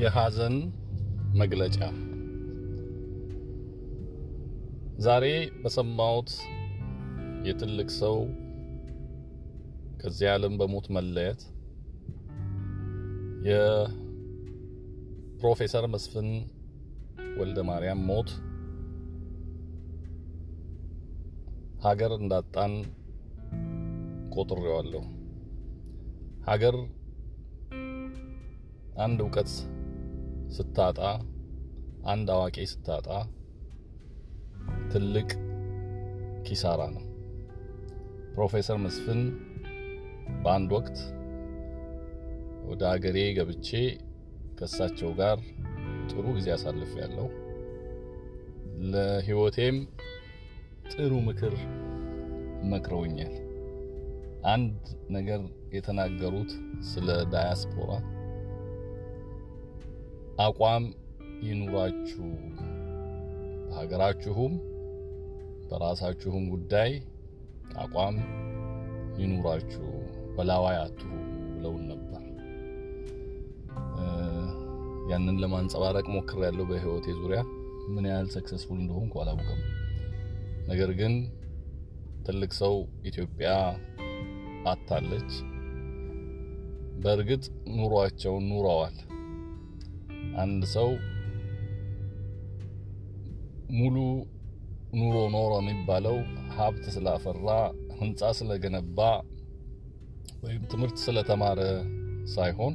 የሐዘን መግለጫ ዛሬ በሰማሁት የትልቅ ሰው ከዚህ ዓለም በሞት መለየት የፕሮፌሰር መስፍን ወልደ ማርያም ሞት ሀገር እንዳጣን ቆጥሬዋለሁ። ሀገር አንድ እውቀት ስታጣ፣ አንድ አዋቂ ስታጣ ትልቅ ኪሳራ ነው። ፕሮፌሰር መስፍን በአንድ ወቅት ወደ ሀገሬ ገብቼ ከእሳቸው ጋር ጥሩ ጊዜ አሳልፍ ያለው ለሕይወቴም ጥሩ ምክር መክረውኛል። አንድ ነገር የተናገሩት ስለ ዳያስፖራ አቋም ይኑራችሁ፣ በሀገራችሁም በራሳችሁም ጉዳይ አቋም ይኑራችሁ፣ በላዋይ አትሁ ብለውን ነበር። ያንን ለማንጸባረቅ ሞክር ያለው በህይወቴ ዙሪያ ምን ያህል ሰክሰስፉል እንደሆንኩ አላውቅም። ነገር ግን ትልቅ ሰው ኢትዮጵያ አታለች። በእርግጥ ኑሯቸውን ኑረዋል። አንድ ሰው ሙሉ ኑሮ ኖሮ የሚባለው ሀብት ስላፈራ፣ ህንፃ ስለገነባ ወይም ትምህርት ስለተማረ ሳይሆን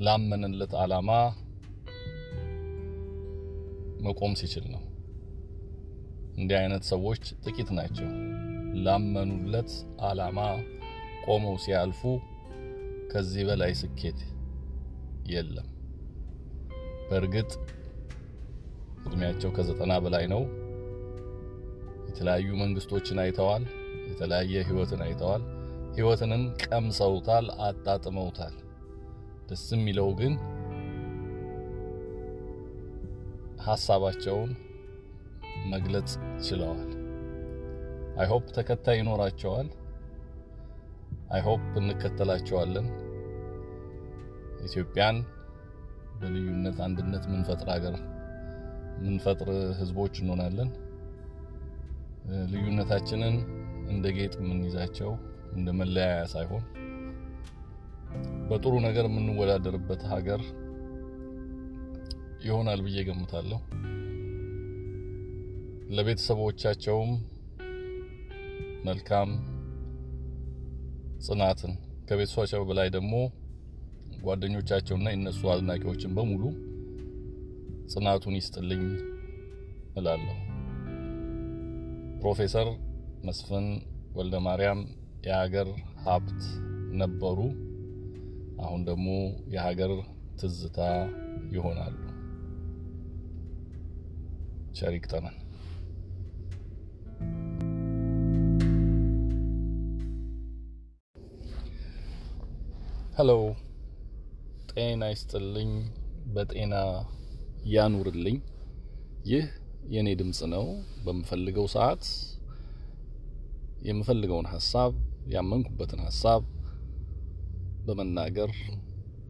ላመንለት ዓላማ መቆም ሲችል ነው። እንዲህ አይነት ሰዎች ጥቂት ናቸው። ላመኑለት ዓላማ ቆመው ሲያልፉ ከዚህ በላይ ስኬት የለም። በእርግጥ እድሜያቸው ከዘጠና በላይ ነው። የተለያዩ መንግስቶችን አይተዋል። የተለያየ ህይወትን አይተዋል። ህይወትንም ቀምሰውታል፣ አጣጥመውታል። ደስ የሚለው ግን ሀሳባቸውን መግለጽ ችለዋል። አይሆፕ ተከታይ ይኖራቸዋል። አይሆፕ እንከተላቸዋለን። ኢትዮጵያን በልዩነት አንድነት ምንፈጥር ሀገር ምንፈጥር ህዝቦች እንሆናለን። ልዩነታችንን እንደ ጌጥ የምንይዛቸው እንደ መለያያ ሳይሆን በጥሩ ነገር የምንወዳደርበት ሀገር ይሆናል ብዬ ገምታለሁ። ለቤተሰቦቻቸውም መልካም ጽናትን ከቤተሰቦቻቸው በላይ ደግሞ ጓደኞቻቸውና የነሱ አድናቂዎችን በሙሉ ጽናቱን ይስጥልኝ እላለሁ። ፕሮፌሰር መስፍን ወልደ ማርያም የሀገር ሀብት ነበሩ። አሁን ደግሞ የሀገር ትዝታ ይሆናሉ። ቸር ይግጠመን። Hello፣ ጤና ይስጥልኝ፣ በጤና ያኑርልኝ። ይህ የኔ ድምጽ ነው። በምፈልገው ሰዓት የምፈልገውን ሀሳብ ያመንኩበትን ሀሳብ በመናገር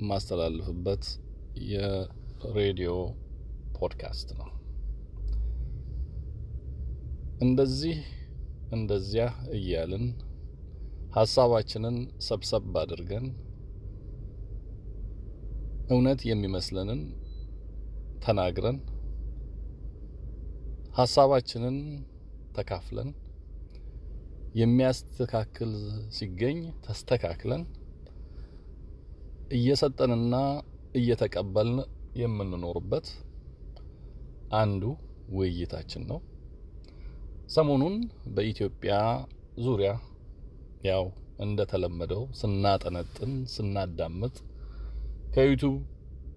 የማስተላልፍበት የሬዲዮ ፖድካስት ነው። እንደዚህ እንደዚያ እያልን ሀሳባችንን ሰብሰብ አድርገን እውነት የሚመስለንን ተናግረን ሀሳባችንን ተካፍለን የሚያስተካክል ሲገኝ ተስተካክለን እየሰጠንና እየተቀበልን የምንኖርበት አንዱ ውይይታችን ነው። ሰሞኑን በኢትዮጵያ ዙሪያ ያው እንደተለመደው ስናጠነጥን ስናዳምጥ ከዩቱብ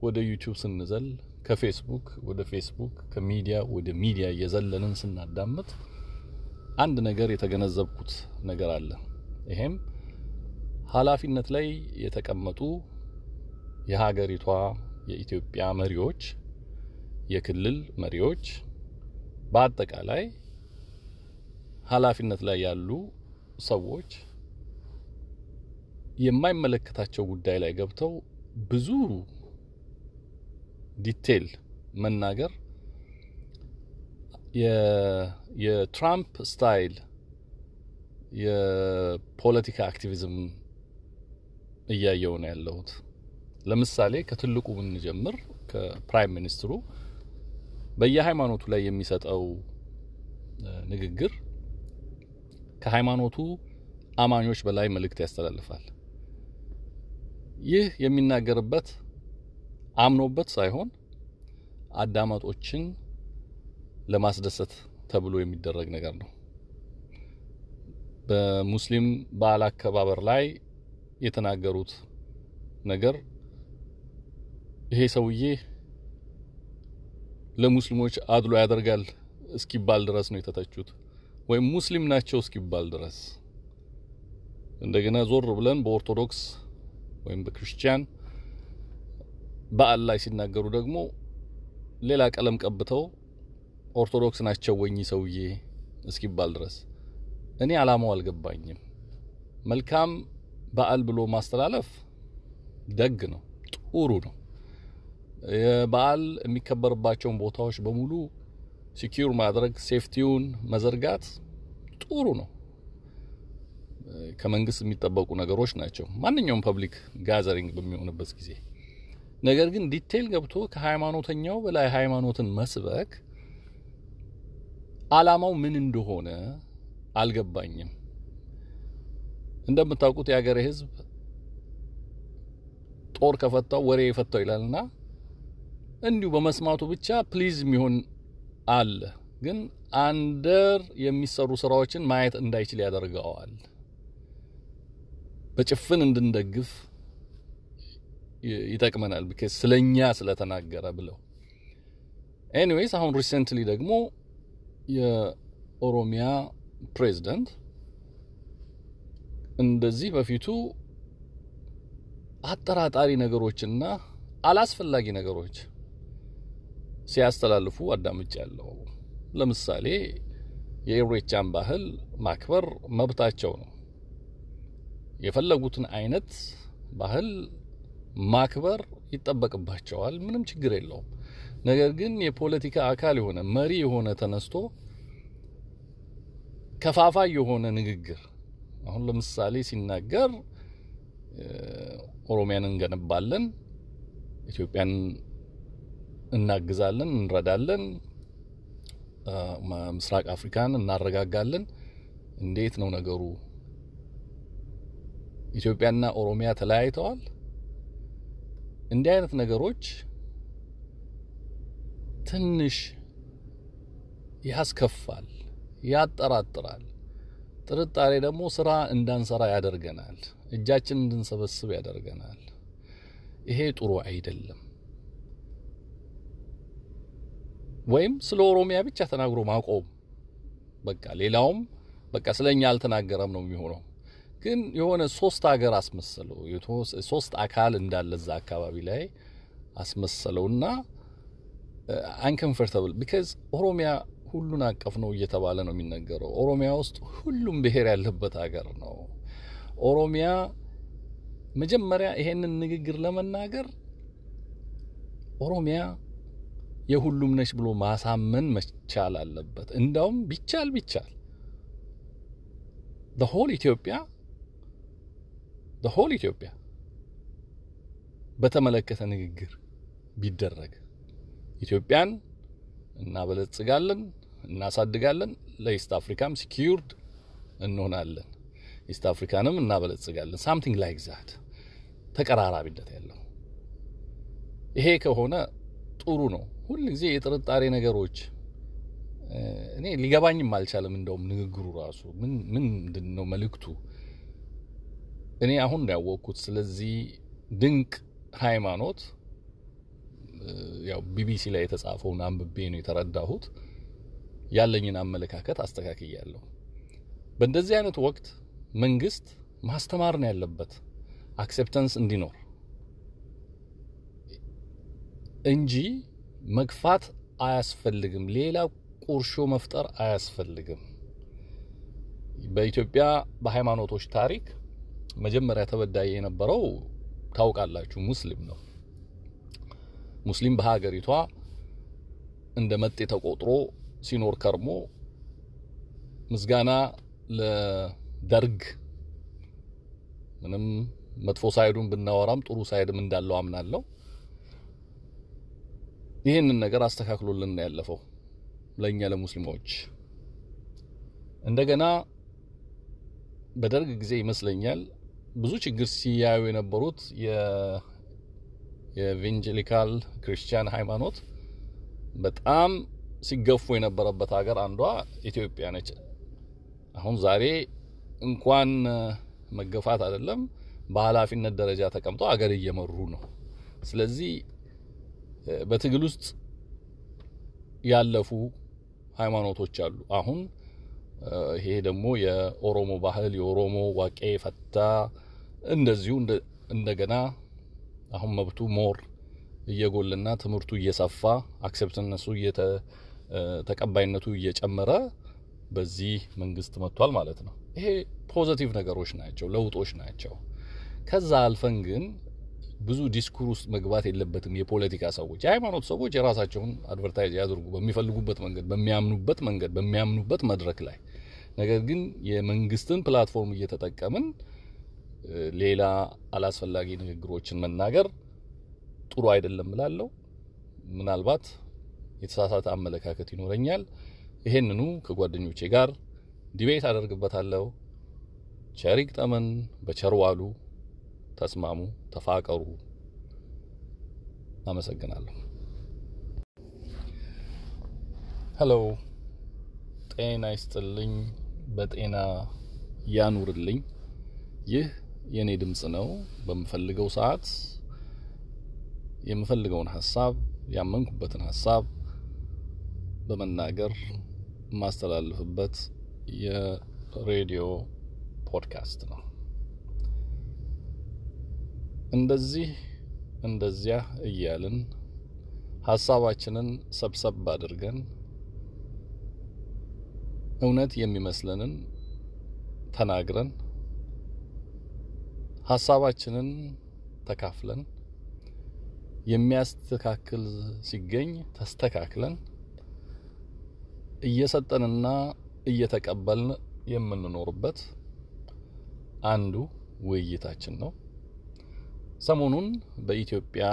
ወደ ዩቱብ ስንዘል ከፌስቡክ ወደ ፌስቡክ ከሚዲያ ወደ ሚዲያ እየዘለልን ስናዳምጥ አንድ ነገር የተገነዘብኩት ነገር አለ። ይሄም ኃላፊነት ላይ የተቀመጡ የሀገሪቷ የኢትዮጵያ መሪዎች፣ የክልል መሪዎች፣ በአጠቃላይ ኃላፊነት ላይ ያሉ ሰዎች የማይመለከታቸው ጉዳይ ላይ ገብተው ብዙ detail መናገር የትራምፕ style የፖለቲካ activism እያየው ነው ያለሁት። ለምሳሌ ከትልቁ ብንጀምር ከፕራይም ሚኒስትሩ በየሃይማኖቱ ላይ የሚሰጠው ንግግር ከሃይማኖቱ አማኞች በላይ መልእክት ያስተላልፋል። ይህ የሚናገርበት አምኖበት ሳይሆን አዳማጮችን ለማስደሰት ተብሎ የሚደረግ ነገር ነው። በሙስሊም በዓል አከባበር ላይ የተናገሩት ነገር ይሄ ሰውዬ ለሙስሊሞች አድሎ ያደርጋል እስኪባል ድረስ ነው የተተቹት፣ ወይም ሙስሊም ናቸው እስኪባል ድረስ። እንደገና ዞር ብለን በኦርቶዶክስ ወይም በክርስቲያን በዓል ላይ ሲናገሩ ደግሞ ሌላ ቀለም ቀብተው ኦርቶዶክስ ናቸው ወይ ሰውዬ እስኪባል ድረስ እኔ አላማው አልገባኝም። መልካም በዓል ብሎ ማስተላለፍ ደግ ነው፣ ጥሩ ነው። የበዓል የሚከበርባቸውን ቦታዎች በሙሉ secure ማድረግ safety ውን መዘርጋት ጥሩ ነው። ከመንግስት የሚጠበቁ ነገሮች ናቸው፣ ማንኛውም public gathering በሚሆንበት ጊዜ። ነገር ግን detail ገብቶ ከሃይማኖተኛው በላይ ሃይማኖትን መስበክ አላማው ምን እንደሆነ አልገባኝም። እንደምታውቁት የሀገሬ ሕዝብ ጦር ከፈታው ወሬ የፈታው ይላልና እንዲሁ በመስማቱ ብቻ pleased የሚሆን አለ፣ ግን under የሚሰሩ ስራዎችን ማየት እንዳይችል ያደርገዋል። በጭፍን እንድንደግፍ ይጠቅመናል፣ because ስለኛ ስለተናገረ ብለው። Anyways አሁን recently ደግሞ የኦሮሚያ ፕሬዝዳንት እንደዚህ በፊቱ አጠራጣሪ ነገሮችና አላስፈላጊ ነገሮች ሲያስተላልፉ አዳምጫለው። ለምሳሌ የኢሬቻን ባህል ማክበር መብታቸው ነው። የፈለጉትን አይነት ባህል ማክበር ይጠበቅባቸዋል። ምንም ችግር የለውም። ነገር ግን የፖለቲካ አካል የሆነ መሪ የሆነ ተነስቶ ከፋፋይ የሆነ ንግግር አሁን ለምሳሌ ሲናገር ኦሮሚያን እንገነባለን፣ ኢትዮጵያን እናግዛለን፣ እንረዳለን፣ ምስራቅ አፍሪካን እናረጋጋለን። እንዴት ነው ነገሩ? ኢትዮጵያና ኦሮሚያ ተለያይተዋል? እንዲህ አይነት ነገሮች ትንሽ ያስከፋል፣ ያጠራጥራል። ጥርጣሬ ደግሞ ስራ እንዳንሰራ ያደርገናል፣ እጃችን እንድንሰበስብ ያደርገናል። ይሄ ጥሩ አይደለም። ወይም ስለ ኦሮሚያ ብቻ ተናግሮ ማቆም በቃ ሌላውም በቃ ስለኛ አልተናገረም ነው የሚሆነው። ግን የሆነ ሶስት ሀገር አስመሰለው፣ ሶስት አካል እንዳለ እዛ አካባቢ ላይ አስመሰለውና አንከምፈርተብል ቢካዝ ኦሮሚያ ሁሉን አቀፍ ነው እየተባለ ነው የሚነገረው። ኦሮሚያ ውስጥ ሁሉም ብሔር ያለበት ሀገር ነው። ኦሮሚያ መጀመሪያ ይሄንን ንግግር ለመናገር ኦሮሚያ የሁሉም ነች ብሎ ማሳመን መቻል አለበት። እንዳውም ቢቻል ቢቻል ሆል ኢትዮጵያ ሆል ኢትዮጵያ በተመለከተ ንግግር ቢደረግ ኢትዮጵያን እናበለጽጋለን፣ እናሳድጋለን፣ ለ East Africa ም secured እንሆናለን፣ East Africa ንም እናበለጽጋለን። Something like that ተቀራራቢነት ያለው ይሄ ከሆነ ጥሩ ነው። ሁል ጊዜ የጥርጣሬ ነገሮች እኔ ሊገባኝም አልቻለም። እንደውም ንግግሩ ራሱ ምን ምንድን ነው መልእክቱ? እኔ አሁን ነው ያወቅኩት። ስለዚህ ድንቅ ሃይማኖት ያው ቢቢሲ ላይ የተጻፈውን አንብቤ ነው የተረዳሁት። ያለኝን አመለካከት አስተካክያለሁ። በእንደዚህ አይነት ወቅት መንግስት ማስተማር ነው ያለበት አክሴፕተንስ እንዲኖር እንጂ መግፋት አያስፈልግም። ሌላ ቁርሾ መፍጠር አያስፈልግም። በኢትዮጵያ በሃይማኖቶች ታሪክ መጀመሪያ ተበዳይ የነበረው ታውቃላችሁ ሙስሊም ነው። ሙስሊም በሀገሪቷ እንደ መጤ ተቆጥሮ ሲኖር ከርሞ ምስጋና ለደርግ ምንም መጥፎ ሳይዱን ብናወራም ጥሩ ሳይድም እንዳለው አምናለሁ። ይህንን ነገር አስተካክሎልን ያለፈው ለእኛ ለሙስሊሞች። እንደገና በደርግ ጊዜ ይመስለኛል ብዙ ችግር ሲያዩ የነበሩት የኢቫንጀሊካል ክርስቲያን ሃይማኖት በጣም ሲገፉ የነበረበት ሀገር አንዷ ኢትዮጵያ ነች። አሁን ዛሬ እንኳን መገፋት አይደለም በኃላፊነት ደረጃ ተቀምጠው አገር እየመሩ ነው። ስለዚህ በትግል ውስጥ ያለፉ ሃይማኖቶች አሉ። አሁን ይሄ ደግሞ የኦሮሞ ባህል የኦሮሞ ዋቄፈታ እንደዚሁ እንደገና አሁን መብቱ more እየጎላና ትምህርቱ እየሰፋ acceptance ኡ ተቀባይነቱ እየጨመረ በዚህ መንግስት መጥቷል ማለት ነው። ይሄ positive ነገሮች ናቸው፣ ለውጦች ናቸው። ከዛ አልፈን ግን ብዙ ዲስኩር ውስጥ መግባት የለበትም። የፖለቲካ ሰዎች፣ የሃይማኖት ሰዎች የራሳቸውን advertise ያድርጉ በሚፈልጉበት መንገድ፣ በሚያምኑበት መንገድ፣ በሚያምኑበት መድረክ ላይ። ነገር ግን የመንግስትን platform እየተጠቀምን ሌላ አላስፈላጊ ንግግሮችን መናገር ጥሩ አይደለም እላለሁ። ምናልባት የተሳሳተ አመለካከት ይኖረኛል። ይሄንኑ ከጓደኞቼ ጋር debate አደርግበታለሁ። ቸር ይግጠመን፣ በቸር ዋሉ፣ ተስማሙ፣ ተፋቀሩ። አመሰግናለሁ። Hello፣ ጤና ይስጥልኝ፣ በጤና ያኑርልኝ። ይህ የኔ ድምጽ ነው። በምፈልገው ሰዓት የምፈልገውን ሀሳብ ያመንኩበትን ሀሳብ በመናገር የማስተላልፍበት የሬዲዮ ፖድካስት ነው። እንደዚህ እንደዚያ እያልን ሀሳባችንን ሰብሰብ አድርገን እውነት የሚመስለንን ተናግረን ሀሳባችንን ተካፍለን የሚያስተካክል ሲገኝ ተስተካክለን እየሰጠንና እየተቀበልን የምንኖርበት አንዱ ውይይታችን ነው። ሰሞኑን በኢትዮጵያ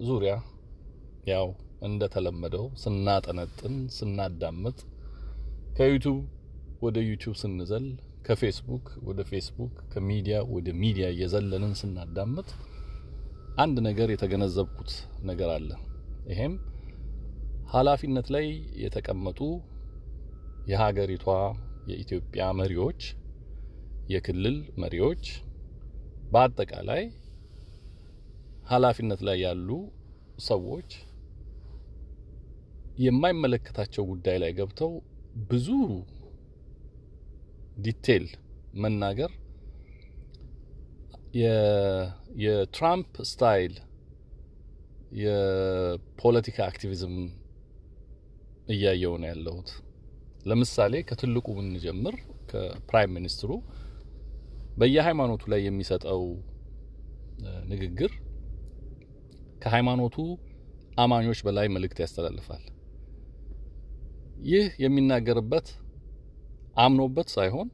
ዙሪያ ያው እንደተለመደው ስናጠነጥን፣ ስናዳምጥ ከዩቱብ ወደ ዩቱብ ስንዘል፣ ከፌስቡክ ወደ ፌስቡክ፣ ከሚዲያ ወደ ሚዲያ እየዘለንን ስናዳምጥ አንድ ነገር የተገነዘብኩት ነገር አለ። ይሄም ኃላፊነት ላይ የተቀመጡ የሀገሪቷ የኢትዮጵያ መሪዎች፣ የክልል መሪዎች፣ በአጠቃላይ ኃላፊነት ላይ ያሉ ሰዎች የማይመለከታቸው ጉዳይ ላይ ገብተው ብዙ detail መናገር የትራምፕ style የፖለቲካ activism እያየው ነው ያለሁት። ለምሳሌ ከትልቁ ብንጀምር ከፕራይም ሚኒስትሩ በየሃይማኖቱ ላይ የሚሰጠው ንግግር ከሃይማኖቱ አማኞች በላይ መልእክት ያስተላልፋል። ይህ የሚናገርበት አምኖበት ሳይሆን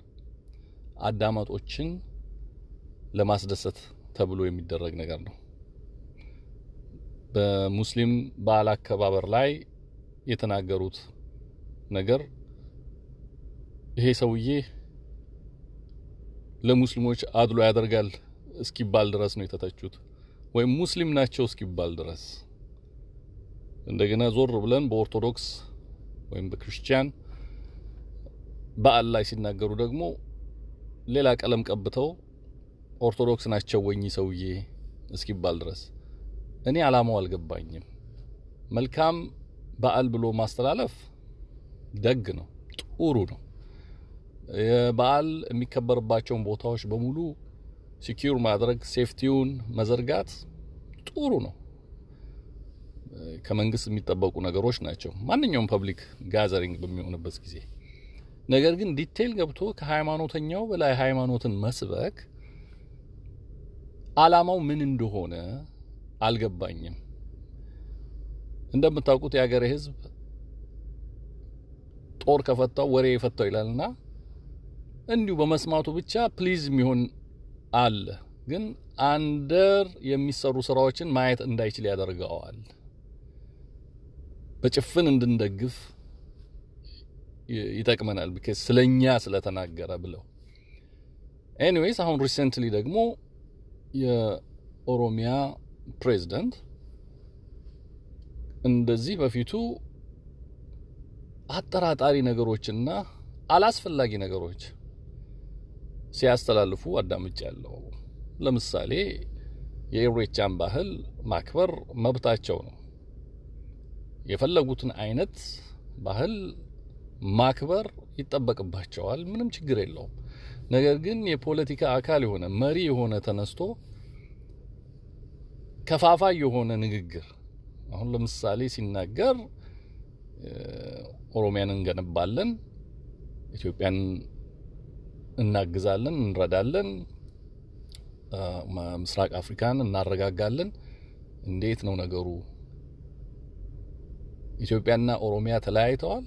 አዳማጮችን ለማስደሰት ተብሎ የሚደረግ ነገር ነው። በሙስሊም በዓል አከባበር ላይ የተናገሩት ነገር ይሄ ሰውዬ ለሙስሊሞች አድሎ ያደርጋል እስኪባል ድረስ ነው የተተቹት፣ ወይም ሙስሊም ናቸው እስኪባል ድረስ። እንደገና ዞር ብለን በኦርቶዶክስ ወይም በክርስቲያን በዓል ላይ ሲናገሩ ደግሞ ሌላ ቀለም ቀብተው ኦርቶዶክስ ናቸው ወይ ሰውዬ እስኪባል ድረስ እኔ አላማው አልገባኝም። መልካም በዓል ብሎ ማስተላለፍ ደግ ነው፣ ጥሩ ነው። የበዓል የሚከበርባቸውን ቦታዎች በሙሉ secure ማድረግ፣ safety ውን መዘርጋት ጥሩ ነው። ከመንግስት የሚጠበቁ ነገሮች ናቸው፣ ማንኛውም public gathering በሚሆንበት ጊዜ። ነገር ግን detail ገብቶ ከሃይማኖተኛው በላይ ሃይማኖትን መስበክ አላማው ምን እንደሆነ አልገባኝም። እንደምታውቁት የሀገሬ ሕዝብ ጦር ከፈታው ወሬ የፈታው ይላልና እንዲሁ በመስማቱ ብቻ pleased የሚሆን አለ፣ ግን under የሚሰሩ ስራዎችን ማየት እንዳይችል ያደርገዋል። በጭፍን እንድንደግፍ ይጠቅመናል፣ because ስለኛ ስለተናገረ ብለው። anyways አሁን recently ደግሞ የኦሮሚያ ፕሬዝዳንት እንደዚህ በፊቱ አጠራጣሪ ነገሮችና አላስፈላጊ ነገሮች ሲያስተላልፉ አዳምጭ ያለው። ለምሳሌ የኢሬቻን ባህል ማክበር መብታቸው ነው። የፈለጉትን አይነት ባህል ማክበር ይጠበቅባቸዋል። ምንም ችግር የለውም። ነገር ግን የፖለቲካ አካል የሆነ መሪ የሆነ ተነስቶ ከፋፋይ የሆነ ንግግር አሁን ለምሳሌ ሲናገር ኦሮሚያን እንገነባለን፣ ኢትዮጵያን እናግዛለን፣ እንረዳለን፣ ምስራቅ አፍሪካን እናረጋጋለን። እንዴት ነው ነገሩ? ኢትዮጵያና ኦሮሚያ ተለያይተዋል?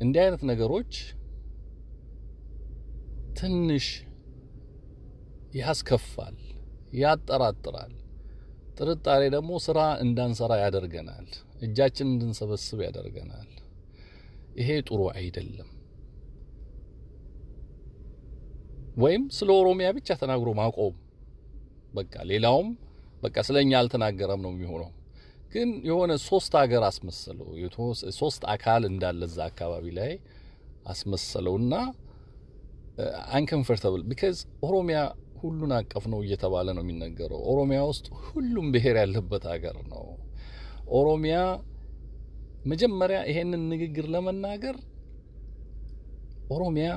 እንዲህ አይነት ነገሮች ትንሽ ያስከፋል፣ ያጠራጥራል። ጥርጣሬ ደግሞ ስራ እንዳንሰራ ያደርገናል፣ እጃችን እንድንሰበስብ ያደርገናል። ይሄ ጥሩ አይደለም። ወይም ስለ ኦሮሚያ ብቻ ተናግሮ ማቆም በቃ ሌላውም በቃ ስለኛ አልተናገረም ነው የሚሆነው። ግን የሆነ ሶስት ሀገር አስመሰለው፣ ሶስት አካል እንዳለ እዛ አካባቢ ላይ አስመሰለውና አንከምፈርተብል ቢካዝ ኦሮሚያ ሁሉን አቀፍ ነው እየተባለ ነው የሚነገረው። ኦሮሚያ ውስጥ ሁሉም ብሔር ያለበት ሀገር ነው። ኦሮሚያ መጀመሪያ ይሄንን ንግግር ለመናገር ኦሮሚያ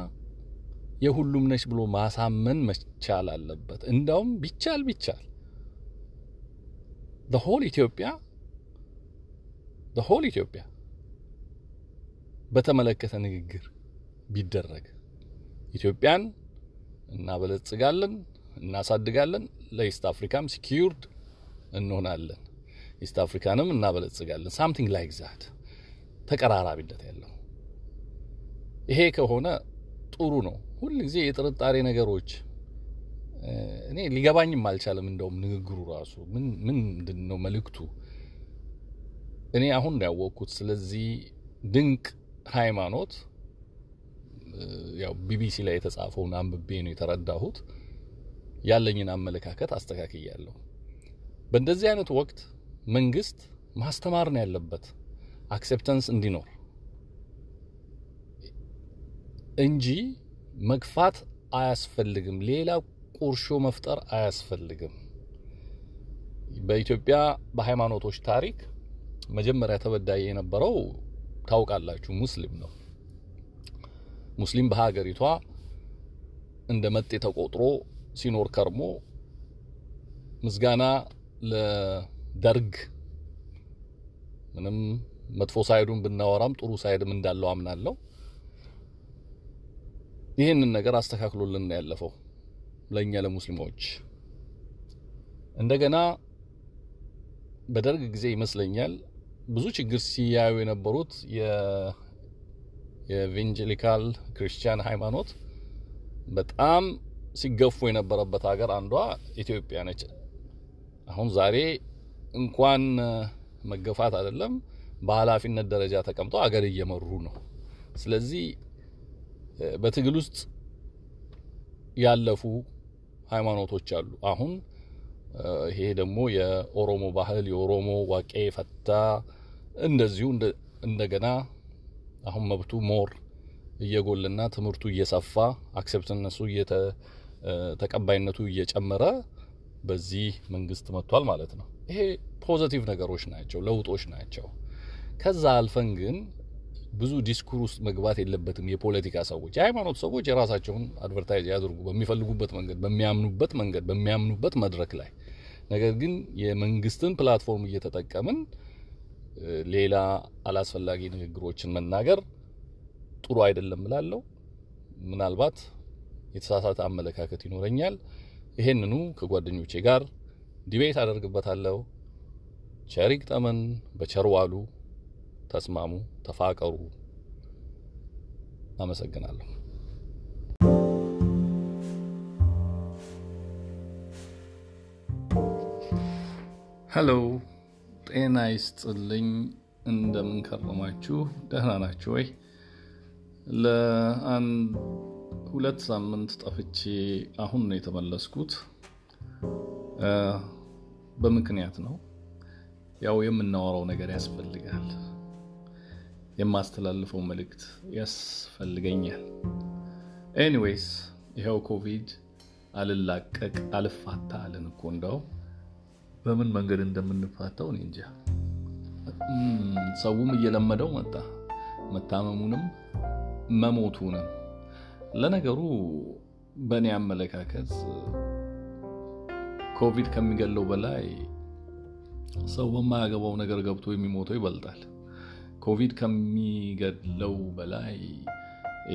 የሁሉም ነች ብሎ ማሳመን መቻል አለበት። እንዳውም ቢቻል ቢቻል ሆል ኢትዮጵያ ሆል ኢትዮጵያ በተመለከተ ንግግር ቢደረግ ኢትዮጵያን እናበለጽጋለን፣ እናሳድጋለን፣ ለ East Africa ም secured እንሆናለን፣ East Africa ንም እናበለጽጋለን። something like that ተቀራራቢነት ያለው ይሄ ከሆነ ጥሩ ነው። ሁል ጊዜ የጥርጣሬ ነገሮች እኔ ሊገባኝም አልቻለም። እንደውም ንግግሩ ራሱ ምን ምንድን ነው መልእክቱ? እኔ አሁን ነው ያወቅኩት ስለዚህ ድንቅ ሃይማኖት ያው ቢቢሲ ላይ የተጻፈውን አንብቤ ነው የተረዳሁት። ያለኝን አመለካከት አስተካክያለሁ። በእንደዚህ አይነት ወቅት መንግስት ማስተማር ነው ያለበት አክሴፕተንስ እንዲኖር እንጂ መግፋት አያስፈልግም። ሌላ ቁርሾ መፍጠር አያስፈልግም። በኢትዮጵያ በሃይማኖቶች ታሪክ መጀመሪያ ተበዳይ የነበረው ታውቃላችሁ፣ ሙስሊም ነው። ሙስሊም በሀገሪቷ እንደ መጤ ተቆጥሮ ሲኖር ከርሞ ምስጋና ለደርግ ምንም መጥፎ ሳይዱን ብናወራም ጥሩ ሳይድም እንዳለው አምናለሁ። ይህንን ነገር አስተካክሎልን ያለፈው ለእኛ ለሙስሊሞች። እንደገና በደርግ ጊዜ ይመስለኛል ብዙ ችግር ሲያዩ የነበሩት የኢቫንጀሊካል ክርስቲያን ሃይማኖት በጣም ሲገፉ የነበረበት ሀገር አንዷ ኢትዮጵያ ነች። አሁን ዛሬ እንኳን መገፋት አይደለም በኃላፊነት ደረጃ ተቀምጠው አገር እየመሩ ነው። ስለዚህ በትግል ውስጥ ያለፉ ሃይማኖቶች አሉ። አሁን ይሄ ደግሞ የኦሮሞ ባህል የኦሮሞ ዋቄፈታ እንደዚሁ እንደገና አሁን መብቱ more እየጎላና ትምህርቱ እየሰፋ acceptance ኡ ተቀባይነቱ እየጨመረ በዚህ መንግስት መጥቷል ማለት ነው። ይሄ positive ነገሮች ናቸው፣ ለውጦች ናቸው። ከዛ አልፈን ግን ብዙ ዲስኩር ውስጥ መግባት የለበትም። የፖለቲካ ሰዎች፣ የሃይማኖት ሰዎች የራሳቸውን advertise ያድርጉ በሚፈልጉበት መንገድ፣ በሚያምኑበት መንገድ፣ በሚያምኑበት መድረክ ላይ። ነገር ግን የመንግስትን platform እየተጠቀምን ሌላ አላስፈላጊ ንግግሮችን መናገር ጥሩ አይደለም እላለሁ። ምናልባት የተሳሳተ አመለካከት ይኖረኛል። ይሄንኑ ከጓደኞቼ ጋር debate አደርግበታለሁ። ቸር ይግጠመን፣ በቸር ዋሉ፣ ተስማሙ፣ ተፋቀሩ። አመሰግናለሁ። Hello፣ ጤና ይስጥልኝ። እንደምን ከረማችሁ? ደህና ናችሁ ወይ? ለአንድ ሁለት ሳምንት ጠፍቼ አሁን ነው የተመለስኩት። በምክንያት ነው። ያው የምናወራው ነገር ያስፈልጋል። የማስተላልፈው መልእክት ያስፈልገኛል። anyways ይኸው ኮቪድ አልላቀቅ አልፋታ አለን እኮ እንደው በምን መንገድ እንደምንፋታው እኔ እንጃ። ሰውም እየለመደው መጣ፣ መታመሙንም መሞቱንም። ለነገሩ በእኔ አመለካከት ኮቪድ ከሚገለው በላይ ሰው በማያገባው ነገር ገብቶ የሚሞተው ይበልጣል። ኮቪድ ከሚገድለው በላይ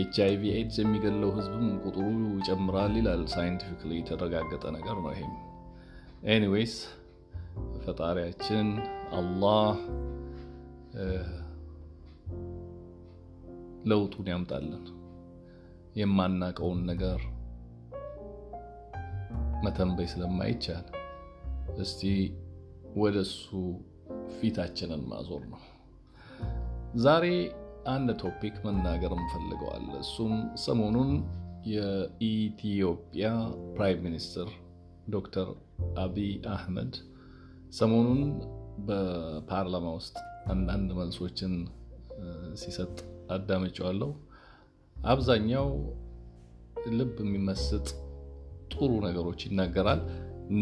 HIV AIDS የሚገድለው ሕዝብም ቁጥሩ ይጨምራል ይላል። scientifically የተረጋገጠ ነገር ነው ይሄም። anyways ፈጣሪያችን አላህ ለውጡን ያምጣልን። የማናቀውን ነገር መተንበይ ስለማይቻል እስቲ ወደ እሱ ፊታችንን ማዞር ነው። ዛሬ አንድ topic መናገር እንፈልገዋል። እሱም ሰሞኑን የኢትዮጵያ prime minister ዶክተር አቢይ አህመድ ሰሞኑን በፓርላማ ውስጥ አንዳንድ መልሶችን ሲሰጥ አዳምጨዋለሁ። አብዛኛው ልብ የሚመስጥ ጥሩ ነገሮች ይናገራል።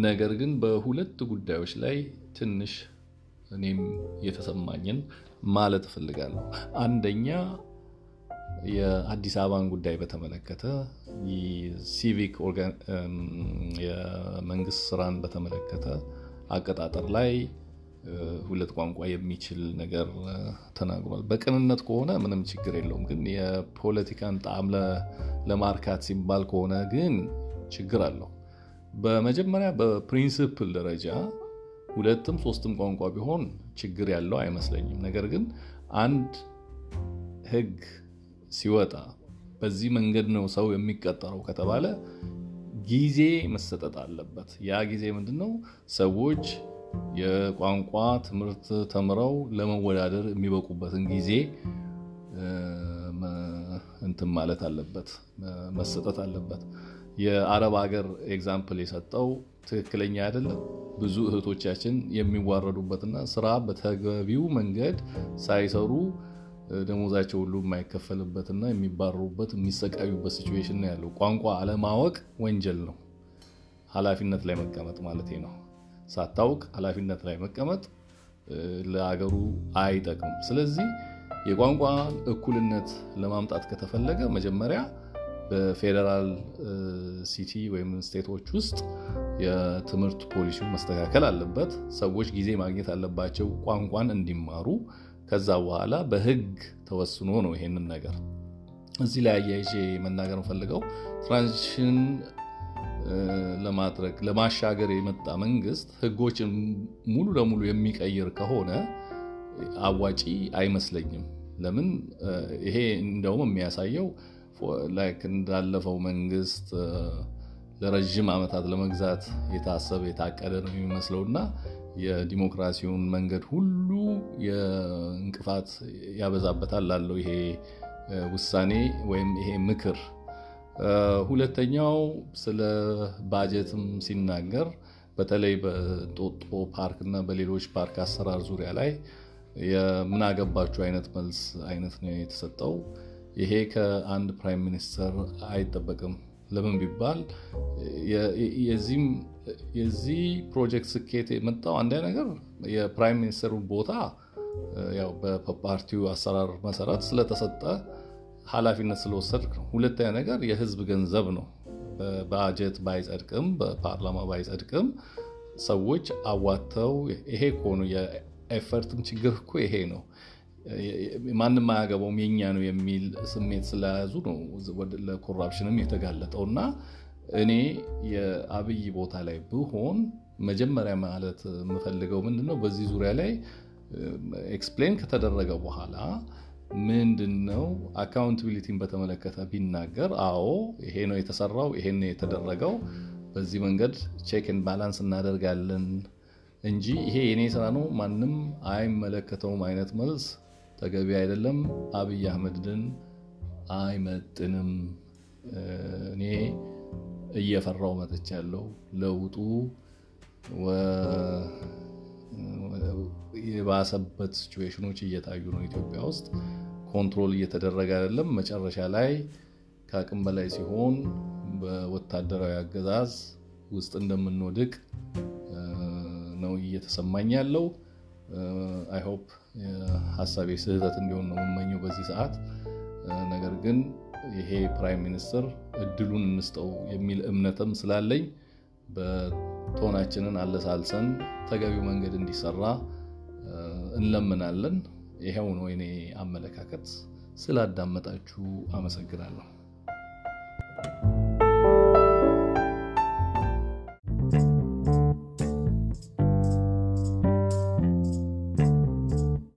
ነገር ግን በሁለት ጉዳዮች ላይ ትንሽ እኔም የተሰማኝን ማለት እፈልጋለሁ። አንደኛ የአዲስ አበባን ጉዳይ በተመለከተ ሲቪክ የመንግስት ስራን በተመለከተ አቀጣጠር ላይ ሁለት ቋንቋ የሚችል ነገር ተናግሯል። በቅንነት ከሆነ ምንም ችግር የለውም። ግን የፖለቲካን ጣዕም ለማርካት ሲባል ከሆነ ግን ችግር አለው። በመጀመሪያ በፕሪንስፕል ደረጃ ሁለትም ሶስትም ቋንቋ ቢሆን ችግር ያለው አይመስለኝም። ነገር ግን አንድ ሕግ ሲወጣ በዚህ መንገድ ነው ሰው የሚቀጠረው ከተባለ ጊዜ መሰጠት አለበት። ያ ጊዜ ምንድን ነው? ሰዎች የቋንቋ ትምህርት ተምረው ለመወዳደር የሚበቁበትን ጊዜ እንትን ማለት አለበት፣ መሰጠት አለበት። የአረብ ሀገር example የሰጠው ትክክለኛ አይደለም። ብዙ እህቶቻችን የሚዋረዱበትና ስራ በተገቢው መንገድ ሳይሰሩ ደሞዛቸው ሁሉ የማይከፈልበትና የሚባረሩበት የሚሰቃዩበት situation ነው ያለው። ቋንቋ አለማወቅ ወንጀል ነው። ኃላፊነት ላይ መቀመጥ ማለት ነው። ሳታውቅ ኃላፊነት ላይ መቀመጥ ለሀገሩ አይጠቅም። ስለዚህ የቋንቋ እኩልነት ለማምጣት ከተፈለገ መጀመሪያ በፌዴራል city ወይም state ኦች ውስጥ የትምህርት ፖሊሲው መስተካከል አለበት። ሰዎች ጊዜ ማግኘት አለባቸው ቋንቋን እንዲማሩ። ከዛ በኋላ በሕግ ተወስኖ ነው ይሄንን ነገር እዚህ ላይ አያይዤ መናገር ፈልገው transition ለማድረግ ለማሻገር የመጣ መንግስት ሕጎችን ሙሉ ለሙሉ የሚቀይር ከሆነ አዋጪ አይመስለኝም። ለምን ይሄ እንደውም የሚያሳየው like እንዳለፈው መንግስት ለረዥም ዓመታት ለመግዛት የታሰበ የታቀደ ነው የሚመስለው እና የዲሞክራሲውን መንገድ ሁሉ የእንቅፋት ያበዛበታል ላለው ይሄ ውሳኔ ወይም ይሄ ምክር። ሁለተኛው ስለ ባጀትም ሲናገር በተለይ በጦጦ ፓርክ እና በሌሎች ፓርክ አሰራር ዙሪያ ላይ የምናገባችሁ አይነት መልስ አይነት ነው የተሰጠው። ይሄ ከአንድ prime minister አይጠበቅም። ለምን ቢባል የዚህ ፕሮጀክት ስኬት የመጣው አንድ ነገር የ prime minister ኡ ቦታ ያው በፓርቲው አሰራር መሰረት ስለተሰጠ ኃላፊነት ስለወሰድክ ነው። ሁለተኛ ነገር የህዝብ ገንዘብ ነው። በባጀት ባይጸድቅም በፓርላማ ባይጸድቅም ሰዎች አዋተው ይሄ ነው የኤፈርትም ችግር እኮ ይሄ ነው ማንም አያገባውም የኛ ነው የሚል ስሜት ስለያዙ ነው ለኮራፕሽንም የተጋለጠው እና እኔ የአብይ ቦታ ላይ ብሆን መጀመሪያ ማለት የምፈልገው ምንድን ነው በዚህ ዙሪያ ላይ explain ከተደረገ በኋላ ምንድን ነው accountability ን በተመለከተ ቢናገር፣ አዎ ይሄ ነው የተሰራው፣ ይሄን ነው የተደረገው፣ በዚህ መንገድ check and balance እናደርጋለን እንጂ ይሄ የኔ ስራ ነው ማንም አይመለከተውም አይነት መልስ ተገቢ አይደለም። አብይ አህመድን አይመጥንም። እኔ እየፈራሁ መጥቻለሁ። ለውጡ የባሰበት situation ኖች እየታዩ ነው። ኢትዮጵያ ውስጥ control እየተደረገ አይደለም። መጨረሻ ላይ ከአቅም በላይ ሲሆን በወታደራዊ አገዛዝ ውስጥ እንደምንወድቅ ነው እየተሰማኝ ያለው። I hope ሀሳቤ ስህተት እንዲሆን ነው የምመኘው በዚህ ሰዓት። ነገር ግን ይሄ prime minister እድሉን እንስጠው የሚል እምነትም ስላለኝ በቶናችንን አለሳልሰን ተገቢው መንገድ እንዲሰራ እንለምናለን። ይሄው ነው የኔ አመለካከት። ስላዳመጣችሁ አመሰግናለሁ።